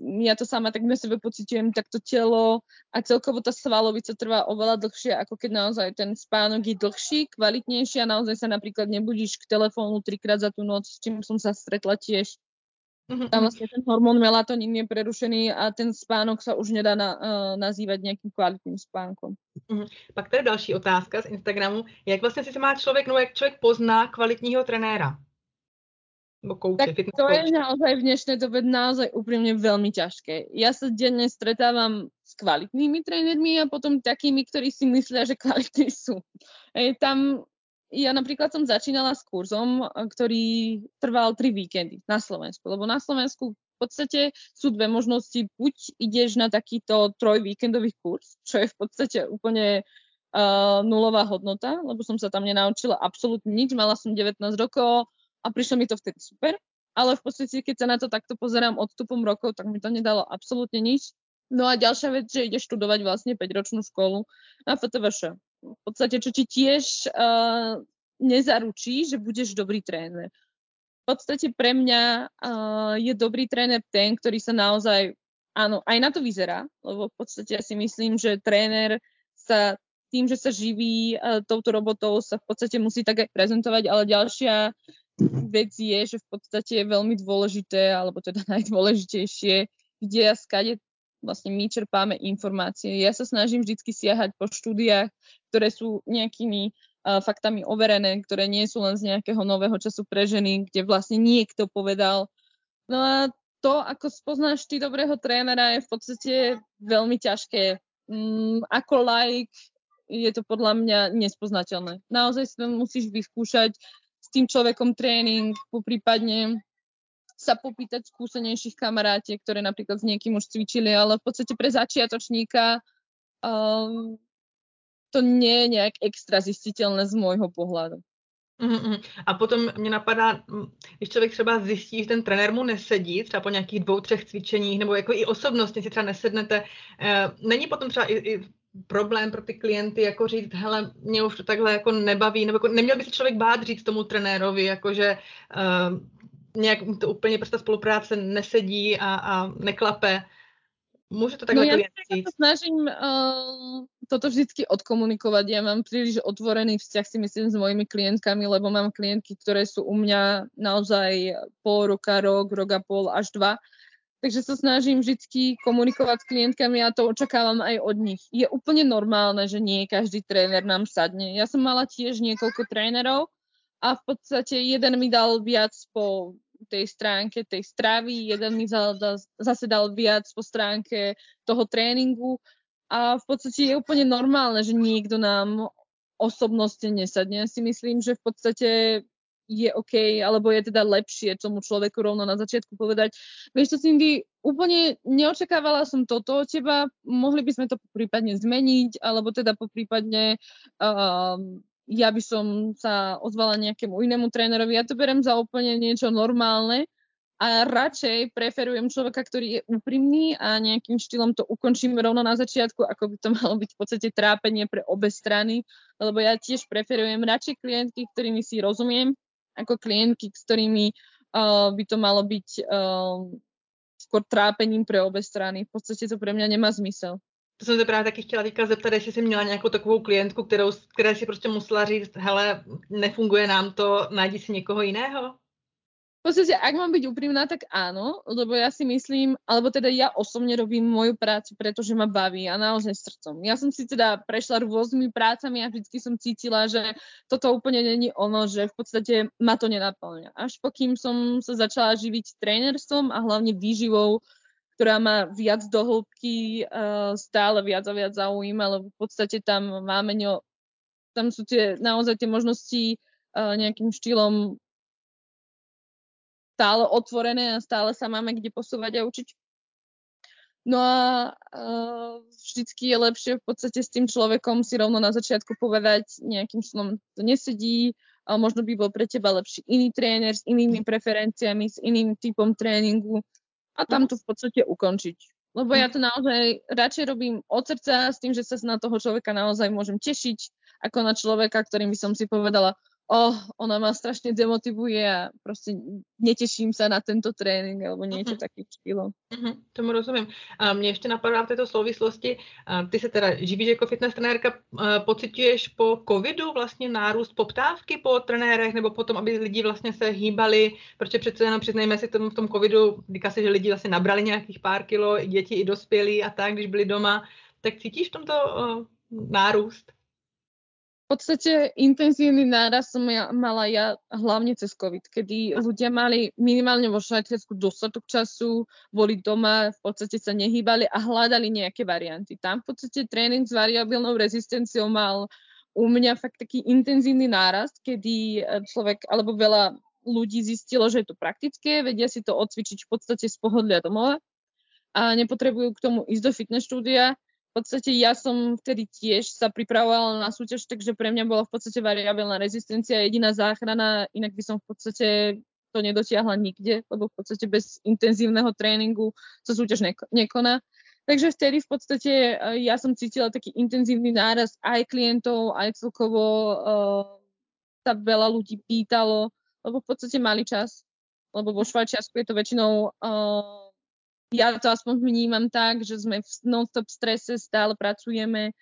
ja to sama tak na sebe pocitujem, tak to telo a celkovo tá svalovica trvá oveľa dlhšie, ako keď naozaj ten spánok je dlhší, kvalitnejší a naozaj sa napríklad nebudíš k telefónu trikrát za tú noc, s čím som sa stretla tiež Mm-hmm. Tam vlastne ten hormón melatonín je prerušený a ten spánok sa už nedá na, uh, nazývať nejakým kvalitným spánkom. Mm-hmm. Pak tady další otázka z Instagramu. Jak vlastně si má člověk, no jak člověk pozná kvalitního trenéra? tak to je naozaj v dnešnej dobe naozaj úprimne veľmi ťažké. Ja sa denne stretávam s kvalitnými trénermi a potom takými, ktorí si myslia, že kvalitní sú. E, tam ja napríklad som začínala s kurzom, ktorý trval tri víkendy na Slovensku, lebo na Slovensku v podstate sú dve možnosti. Buď ideš na takýto trojvíkendový kurz, čo je v podstate úplne uh, nulová hodnota, lebo som sa tam nenaučila absolútne nič. Mala som 19 rokov a prišlo mi to vtedy super. Ale v podstate, keď sa na to takto pozerám odstupom rokov, tak mi to nedalo absolútne nič. No a ďalšia vec, že ideš študovať vlastne 5-ročnú školu na FTVŠ v podstate, čo ti tiež uh, nezaručí, že budeš dobrý tréner. V podstate pre mňa uh, je dobrý tréner ten, ktorý sa naozaj, áno, aj na to vyzerá, lebo v podstate ja si myslím, že tréner sa tým, že sa živí uh, touto robotou, sa v podstate musí tak aj prezentovať, ale ďalšia vec je, že v podstate je veľmi dôležité, alebo teda [laughs] najdôležitejšie, kde a skade vlastne my čerpáme informácie. Ja sa snažím vždy siahať po štúdiách, ktoré sú nejakými uh, faktami overené, ktoré nie sú len z nejakého nového času pre ženy, kde vlastne niekto povedal. No a to, ako spoznáš ty dobrého trénera, je v podstate veľmi ťažké. Mm, ako like je to podľa mňa nespoznateľné. Naozaj si musíš vyskúšať s tým človekom tréning, poprípadne sa popýtať skúsenejších kamarátiek, ktoré napríklad s niekým už cvičili, ale v podstate pre začiatočníka um, to nie je nejak extra zistiteľné z môjho pohľadu. Mm-hmm. A potom mě napadá, když člověk třeba zjistí, že ten trenér mu nesedí, třeba po nějakých dvou, třech cvičeních, nebo jako i osobnostně si třeba nesednete, eh, není potom třeba i, i problém pro ty klienty, jako říct, hele, mě už to takhle jako nebaví, nebo jako neměl by se člověk bát říct tomu trenérovi, jakože eh, nějak to úplně prostě spolupráce nesedí a, a neklape. Môže to takhle no, ja sa snažím uh, toto vždy odkomunikovať. Ja mám príliš otvorený vzťah si myslím s mojimi klientkami, lebo mám klientky, ktoré sú u mňa naozaj pol roka, rok, rok a pol až dva. Takže sa snažím vždy komunikovať s klientkami a to očakávam aj od nich. Je úplne normálne, že nie každý tréner nám sadne. Ja som mala tiež niekoľko trénerov, a v podstate jeden mi dal viac po tej stránke tej stravy, jeden mi zase dal viac po stránke toho tréningu. A v podstate je úplne normálne, že niekto nám osobnostne nesadne. Ja si myslím, že v podstate je OK, alebo je teda lepšie tomu človeku rovno na začiatku povedať, vieš čo, Cindy, úplne neočakávala som toto od teba, mohli by sme to prípadne zmeniť, alebo teda poprípadne um, ja by som sa ozvala nejakému inému trénerovi. Ja to berem za úplne niečo normálne a radšej preferujem človeka, ktorý je úprimný a nejakým štýlom to ukončím rovno na začiatku, ako by to malo byť v podstate trápenie pre obe strany, lebo ja tiež preferujem radšej klientky, ktorými si rozumiem, ako klientky, s ktorými uh, by to malo byť uh, skôr trápením pre obe strany. V podstate to pre mňa nemá zmysel. To jsem se právě taky chtěla teďka zeptat, jestli jsi měla nějakou takovou klientku, kterou, které si prostě musela říct, hele, nefunguje nám to, najdi si někoho jiného? V podstate, ak mám byť úprimná, tak áno, lebo ja si myslím, alebo teda ja osobne robím moju prácu, pretože ma baví a naozaj srdcom. Ja som si teda prešla rôznymi prácami a vždycky som cítila, že toto úplne není ono, že v podstate ma to nenaplňa. Až pokým som sa začala živiť trénerstvom a hlavne výživou, ktorá ma viac do hĺbky stále viac a viac zaujíma, lebo v podstate tam máme ňo, tam sú tie, naozaj tie možnosti nejakým štýlom stále otvorené a stále sa máme kde posúvať a učiť. No a uh, vždycky je lepšie v podstate s tým človekom si rovno na začiatku povedať nejakým slovom to nesedí, a možno by bol pre teba lepší iný tréner s inými preferenciami, s iným typom tréningu a tam to v podstate ukončiť. Lebo ja to naozaj radšej robím od srdca s tým, že sa na toho človeka naozaj môžem tešiť, ako na človeka, ktorým by som si povedala, oh, ona ma strašne demotivuje a proste neteším sa na tento trénink alebo niečo uh-huh. takým štýlom. Uh-huh, tomu rozumím. A mě ještě napadá v této souvislosti, a ty se teda živíš jako fitness trenérka, pocituješ po covidu vlastně nárůst poptávky po trenérech nebo potom, aby lidi vlastně se hýbali, protože přece jenom přiznejme si tomu v tom covidu, říká se, že lidi vlastně nabrali nějakých pár kilo, i děti, i dospělí a tak, když byli doma, tak cítíš v tomto uh, nárůst? Podstate intenzívny náraz som ja, mala ja hlavne cez COVID, kedy ľudia mali minimálne vo Švajčiarsku dostatok času, boli doma, v podstate sa nehýbali a hľadali nejaké varianty. Tam v podstate tréning s variabilnou rezistenciou mal u mňa fakt taký intenzívny nárast, kedy e, človek alebo veľa ľudí zistilo, že je to praktické, vedia si to odcvičiť v podstate z pohodlia domova a nepotrebujú k tomu ísť do fitness štúdia v podstate ja som vtedy tiež sa pripravovala na súťaž, takže pre mňa bola v podstate variabilná rezistencia jediná záchrana, inak by som v podstate to nedotiahla nikde, lebo v podstate bez intenzívneho tréningu sa súťaž nekoná. Takže vtedy v podstate e, ja som cítila taký intenzívny náraz aj klientov, aj celkovo uh, sa veľa ľudí pýtalo, lebo v podstate mali čas, lebo vo Švajčiarsku je to väčšinou uh, ja to aspoň vnímam tak, že sme v non-stop strese, stále pracujeme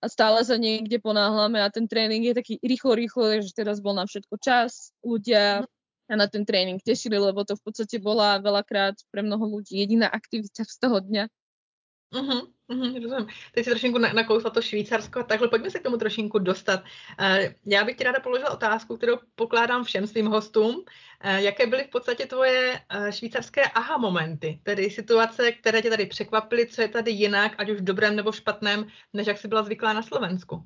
a stále sa niekde ponáhľame a ten tréning je taký rýchlo, rýchlo, že teraz bol na všetko čas. Ľudia sa na ten tréning tešili, lebo to v podstate bola veľakrát pre mnoho ľudí jediná aktivita z toho dňa. Rozumím. Teď si trošinku nakousla to Švýcarsko a takhle pojďme se k tomu trošinku dostat. Uh, já bych ti ráda položila otázku, kterou pokládám všem svým hostům. Uh, jaké byly v podstatě tvoje uh, švýcarské aha momenty, tedy situace, které tě tady překvapily, co je tady jinak, ať už v dobrém nebo špatném, než jak jsi byla zvyklá na Slovensku?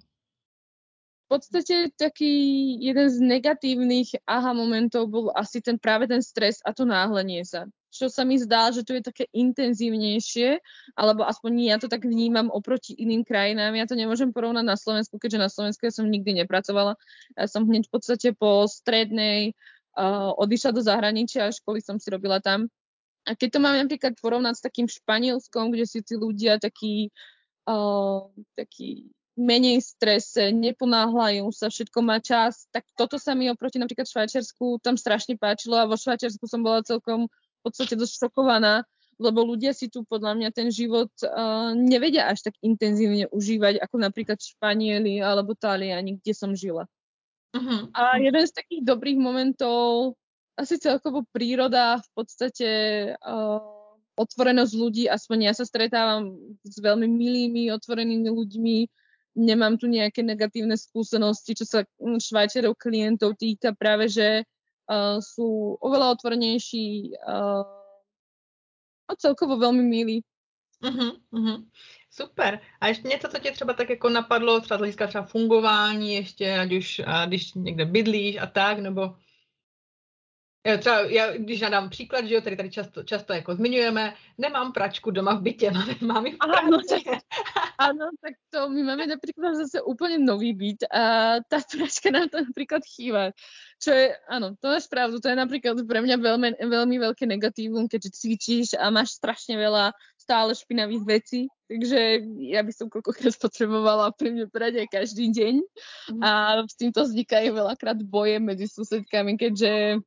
V podstate taký jeden z negatívnych aha momentov bol asi ten práve ten stres a to náhlenie sa čo sa mi zdá, že to je také intenzívnejšie, alebo aspoň ja to tak vnímam oproti iným krajinám. Ja to nemôžem porovnať na Slovensku, keďže na Slovensku ja som nikdy nepracovala. Ja som hneď v podstate po strednej uh, odišla do zahraničia a školy som si robila tam. A keď to mám napríklad porovnať s takým Španielskom, kde si tí ľudia takí, uh, takí menej strese, neponáhľajú sa, všetko má čas, tak toto sa mi oproti napríklad Švajčiarsku tam strašne páčilo a vo Švajčiarsku som bola celkom podstate dosť šokovaná, lebo ľudia si tu podľa mňa ten život uh, nevedia až tak intenzívne užívať, ako napríklad Španieli alebo Taliani, kde som žila. Uh-huh. A jeden z takých dobrých momentov, asi celkovo príroda, v podstate uh, otvorenosť ľudí, aspoň ja sa stretávam s veľmi milými, otvorenými ľuďmi, nemám tu nejaké negatívne skúsenosti, čo sa švajčerov klientov týka, práve že sú oveľa otvorenejší uh, a celkovo veľmi milí. Uh-huh, uh-huh. Super. A ještě něco, co tě třeba tak jako napadlo, třeba z hlediska třeba fungování ještě, ať už a když někde bydlíš a tak, nebo třeba já, když nadám příklad, že jo, tady tady často, často jako zmiňujeme, nemám pračku doma v bytě, [laughs] máme, máme v Áno, tak, áno, tak to my máme napríklad zase úplne nový byt a tá pračka nám to napríklad chýba. Čo je, áno, to máš pravdu, to je napríklad pre mňa veľmi, veľmi veľké negatívum, keďže cvičíš a máš strašne veľa stále špinavých vecí, takže ja by som koľkokrát [laughs] potrebovala pri mne prať aj každý deň mm. a s týmto vznikajú veľakrát boje medzi susedkami, keďže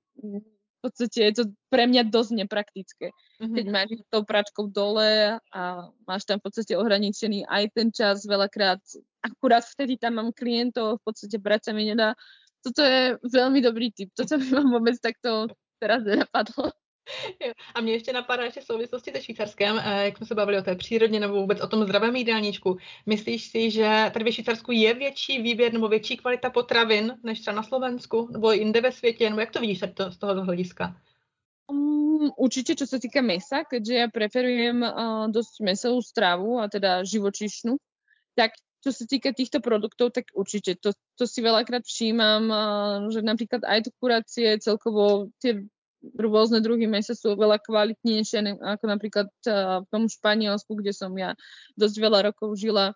v podstate je to pre mňa dosť nepraktické. Mm-hmm. Keď máš tou pračkou dole a máš tam v podstate ohraničený aj ten čas, veľakrát akurát vtedy tam mám klientov, v podstate brať sa mi nedá. Toto je veľmi dobrý tip. Toto by ma vôbec takto teraz nenapadlo. A mě ještě napadá ještě v souvislosti se Švýcarskem, eh, jak jsme se bavili o té přírodě nebo vůbec o tom zdravém jídelníčku. Myslíš si, že tady ve Švýcarsku je větší výběr nebo větší kvalita potravin než třeba na Slovensku nebo jinde ve světě? Nebo jak to vidíš to, z tohoto hlediska? Um, určite, čo sa týka mesa, keďže ja preferujem uh, dosť mesovú stravu, a teda živočišnú, tak čo sa týka týchto produktov, tak určite to, to si veľakrát všímam, uh, že napríklad aj to kuracie, celkovo tie rôzne druhy mesa sú veľa kvalitnejšie ako napríklad v tom Španielsku, kde som ja dosť veľa rokov žila.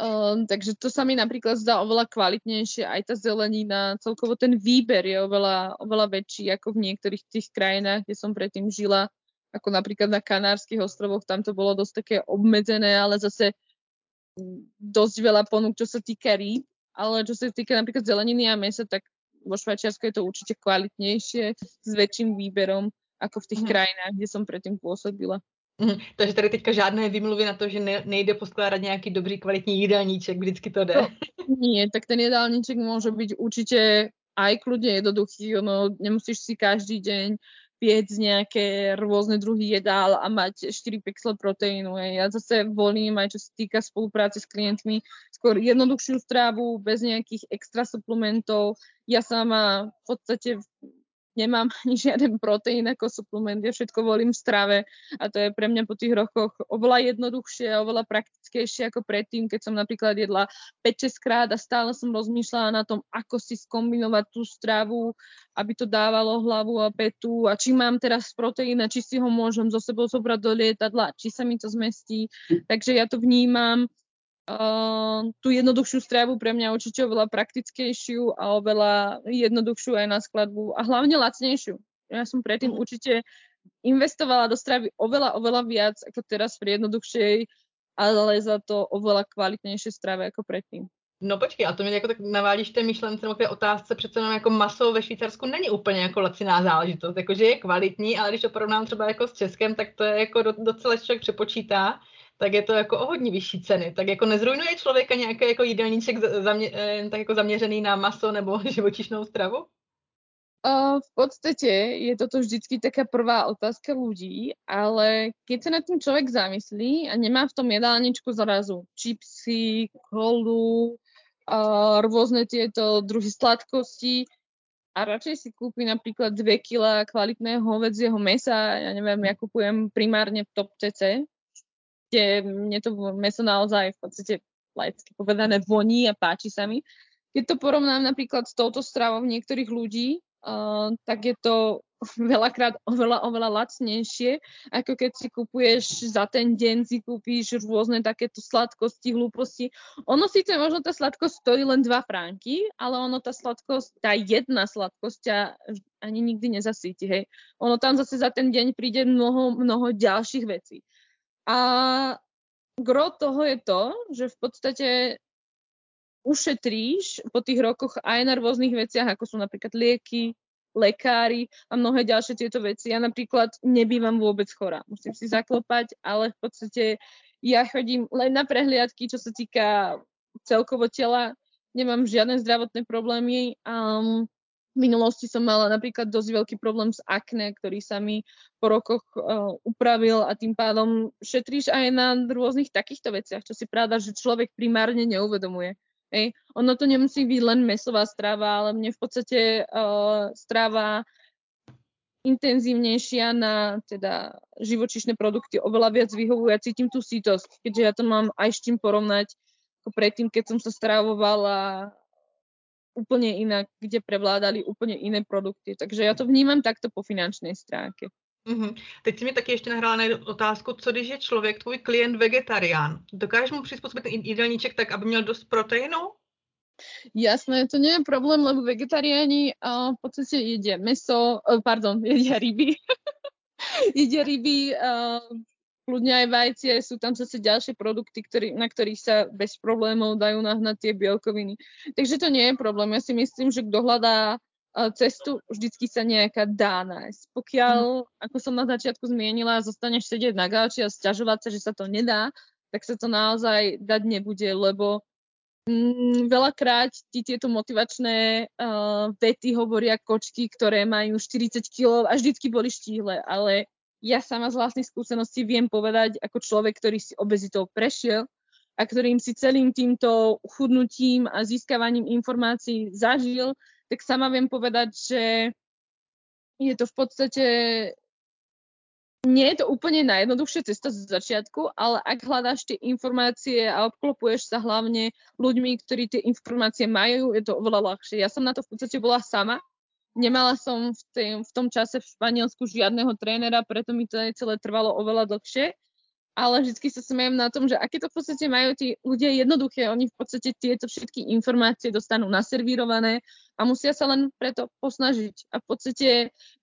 Um, takže to sa mi napríklad zdá oveľa kvalitnejšie, aj tá zelenina, celkovo ten výber je oveľa, oveľa väčší ako v niektorých tých krajinách, kde som predtým žila, ako napríklad na Kanárskych ostrovoch, tam to bolo dosť také obmedzené, ale zase dosť veľa ponúk, čo sa týka rýb, ale čo sa týka napríklad zeleniny a mesa, tak vo Švajčiarsku je to určite kvalitnejšie, s väčším výberom ako v tých mm. krajinách, kde som predtým pôsobila. Mm, takže tady teďka žádné vymluvy na to, že ne, nejde poskládat nějaký dobrý kvalitní jídelníček, vždycky to jde. No, nie, tak ten jídelníček môže byť určite aj kľudne jednoduchý, ono, nemusíš si každý deň piec nejaké rôzne druhy jedál a mať 4 pixel proteínu. Ja zase volím aj čo sa týka spolupráce s klientmi, skôr jednoduchšiu strávu, bez nejakých extra suplementov. Ja sama v podstate nemám [laughs] ani žiaden proteín ako suplement, ja všetko volím v strave a to je pre mňa po tých rokoch oveľa jednoduchšie a oveľa praktickejšie ako predtým, keď som napríklad jedla 5-6 krát a stále som rozmýšľala na tom, ako si skombinovať tú stravu, aby to dávalo hlavu a petu a či mám teraz proteín a či si ho môžem so sebou zobrať do lietadla, či sa mi to zmestí. Takže ja to vnímam Uh, tú jednoduchšiu stravu pre mňa určite oveľa praktickejšiu a oveľa jednoduchšiu aj na skladbu a hlavne lacnejšiu. Ja som predtým mm. určite investovala do stravy oveľa, oveľa viac ako teraz pri jednoduchšej, ale za to oveľa kvalitnejšie strave ako predtým. No počkej, a to mě jako tak navádíš té myšlence nebo té otázce, přece jenom jako maso ve Švýcarsku není úplně jako laciná záležitost, jakože je kvalitní, ale když to porovnám třeba jako s Českem, tak to je jako docela člověk přepočítá tak je to jako o hodně vyšší ceny. Tak jako nezrujnuje člověka nějaký jako jídelníček zamě, eh, tak jako zaměřený na maso nebo [laughs] živočišnou stravu? Uh, v podstate je toto vždycky taká prvá otázka ľudí, ale keď sa nad tým človek zamyslí a nemá v tom jedálničku zrazu čipsy, kolu, uh, rôzne tieto druhy sladkosti a radšej si kúpi napríklad 2 kg kvalitného hovedzieho mesa, ja neviem, ja kupujem primárne v Top CC, kde mne to meso naozaj v podstate laicky povedané voní a páči sa mi. Keď to porovnám napríklad s touto stravou niektorých ľudí, uh, tak je to [laughs] veľakrát oveľa, oveľa lacnejšie, ako keď si kupuješ za ten deň, si kúpíš rôzne takéto sladkosti, hlúposti. Ono síce možno tá sladkosť stojí len 2 franky, ale ono tá sladkosť, tá jedna sladkosť ťa ani nikdy nezasíti, hej. Ono tam zase za ten deň príde mnoho, mnoho ďalších vecí. A gro toho je to, že v podstate ušetríš po tých rokoch aj na rôznych veciach, ako sú napríklad lieky, lekári a mnohé ďalšie tieto veci. Ja napríklad nebývam vôbec chorá. Musím si zaklopať, ale v podstate ja chodím len na prehliadky, čo sa týka celkovo tela. Nemám žiadne zdravotné problémy. Um, v minulosti som mala napríklad dosť veľký problém s akné, ktorý sa mi po rokoch uh, upravil a tým pádom šetríš aj na rôznych takýchto veciach, čo si pravda, že človek primárne neuvedomuje. Hej. Ono to nemusí byť len mesová strava, ale mne v podstate uh, strava intenzívnejšia na teda živočišné produkty oveľa viac vyhovuje a cítim tú sítosť, keďže ja to mám aj s čím porovnať ako predtým, keď som sa stravovala úplne inak, kde prevládali úplne iné produkty. Takže já to vnímám takto po finančnej stránke. Mm-hmm. Teď si mi taky ještě nahrála na otázku, co když je člověk, tvůj klient vegetarián? Dokážeš mu přizpůsobit jídelníček tak, aby měl dost proteínu? Jasné, to nie je problém, lebo vegetariáni uh, v podstate jedia meso, uh, pardon, [laughs] jedia ryby. [laughs] jedia ryby, uh, kľudne aj vajcie, sú tam zase ďalšie produkty, ktorý, na ktorých sa bez problémov dajú nahnať tie bielkoviny. Takže to nie je problém. Ja si myslím, že kto hľadá cestu vždycky sa nejaká dá nájsť. Pokiaľ, mm. ako som na začiatku zmienila, zostaneš sedieť na gauči a sťažovať sa, že sa to nedá, tak sa to naozaj dať nebude, lebo mm, veľakrát ti tieto motivačné uh, vety hovoria kočky, ktoré majú 40 kg a vždycky boli štíhle, ale ja sama z vlastných skúseností viem povedať ako človek, ktorý si obezitou prešiel a ktorým si celým týmto chudnutím a získavaním informácií zažil, tak sama viem povedať, že je to v podstate nie je to úplne najjednoduchšia cesta z začiatku, ale ak hľadáš tie informácie a obklopuješ sa hlavne ľuďmi, ktorí tie informácie majú, je to oveľa ľahšie. Ja som na to v podstate bola sama. Nemala som v, tým, v tom čase v Španielsku žiadneho trénera, preto mi to celé trvalo oveľa dlhšie. Ale vždy sa smejem na tom, že aké to v podstate majú tí ľudia jednoduché, oni v podstate tieto všetky informácie dostanú naservírované a musia sa len preto posnažiť a v podstate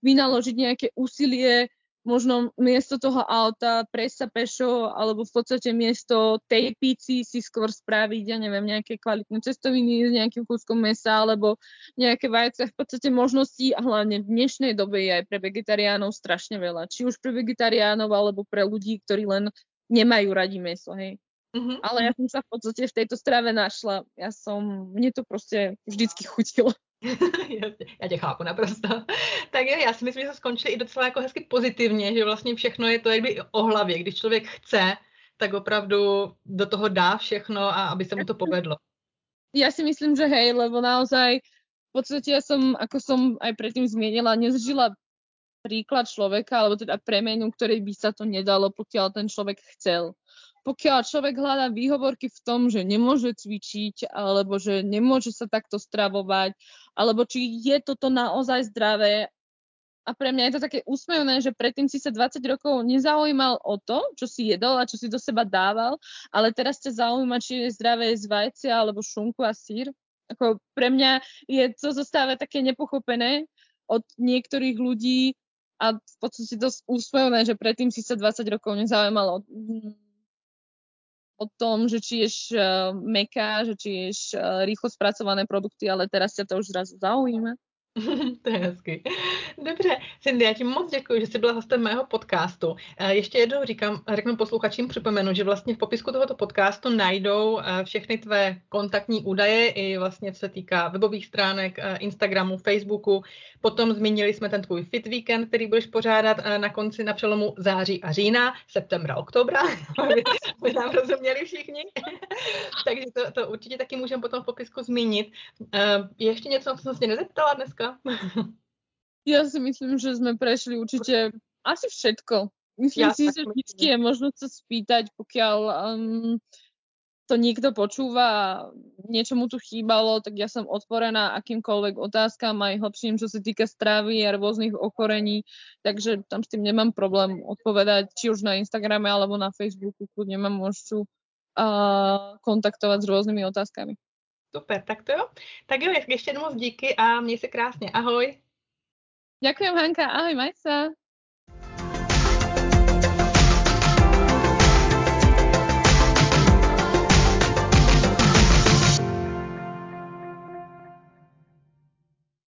vynaložiť nejaké úsilie možno miesto toho auta prejsť sa pešo, alebo v podstate miesto tej píci si skôr spraviť, ja neviem, nejaké kvalitné cestoviny s nejakým kúskom mesa, alebo nejaké vajce. V podstate možností a hlavne v dnešnej dobe je aj pre vegetariánov strašne veľa. Či už pre vegetariánov, alebo pre ľudí, ktorí len nemajú radi meso, hej. Mm-hmm. Ale ja som sa v podstate v tejto strave našla. Ja som, mne to proste vždycky chutilo. [laughs] já tě chápu naprosto. [laughs] tak jo, já si myslím, že to skončili i docela jako hezky pozitivně, že vlastně všechno je to jakby o hlavě. Když člověk chce, tak opravdu do toho dá všechno a aby se mu to povedlo. Ja si myslím, že hej, lebo naozaj v podstate ja som, ako som aj predtým zmienila, nezžila príklad človeka, alebo teda premenu, ktorej by sa to nedalo, pokiaľ ten človek chcel pokiaľ človek hľadá výhovorky v tom, že nemôže cvičiť, alebo že nemôže sa takto stravovať, alebo či je toto naozaj zdravé. A pre mňa je to také úsmevné, že predtým si sa 20 rokov nezaujímal o to, čo si jedol a čo si do seba dával, ale teraz ťa zaujíma, či je zdravé z vajcia alebo šunku a sír. Ako pre mňa je to zostáva také nepochopené od niektorých ľudí a v podstate dosť úsmevné, že predtým si sa 20 rokov nezaujímal o o tom, že či ješ uh, meká, že či ješ uh, rýchlo spracované produkty, ale teraz ťa to už zrazu zaujíma. [laughs] to je hezky. Dobře, Cindy, já ti moc děkuji, že jsi byla hostem mého podcastu. Eh, ještě jednou říkám, řeknu posluchačím, připomenu, že vlastně v popisku tohoto podcastu najdou eh, všechny tvé kontaktní údaje, i vlastně co se týká webových stránek, eh, Instagramu, Facebooku. Potom zmínili jsme ten tvůj Fit Weekend, který budeš pořádat na konci na přelomu září a října, septembra, oktobra, [laughs] aby nám rozuměli všichni. [laughs] Takže to, to určitě taky můžeme potom v popisku zmínit. Ještě něco, co jsem se nezeptala dneska? [laughs] Ja si myslím, že sme prešli určite asi všetko. Myslím ja, si, že vždy je možno sa spýtať, pokiaľ um, to niekto počúva niečo mu tu chýbalo, tak ja som otvorená akýmkoľvek otázkam aj hlbším, čo sa týka stravy a rôznych okorení, takže tam s tým nemám problém odpovedať, či už na Instagrame alebo na Facebooku, kľudne ma môžu uh, kontaktovať s rôznymi otázkami. Super, tak to jo. Tak jo, ještě jednou díky a měj se krásně. Ahoj. Ďakujem, Hanka. Ahoj, maj sa.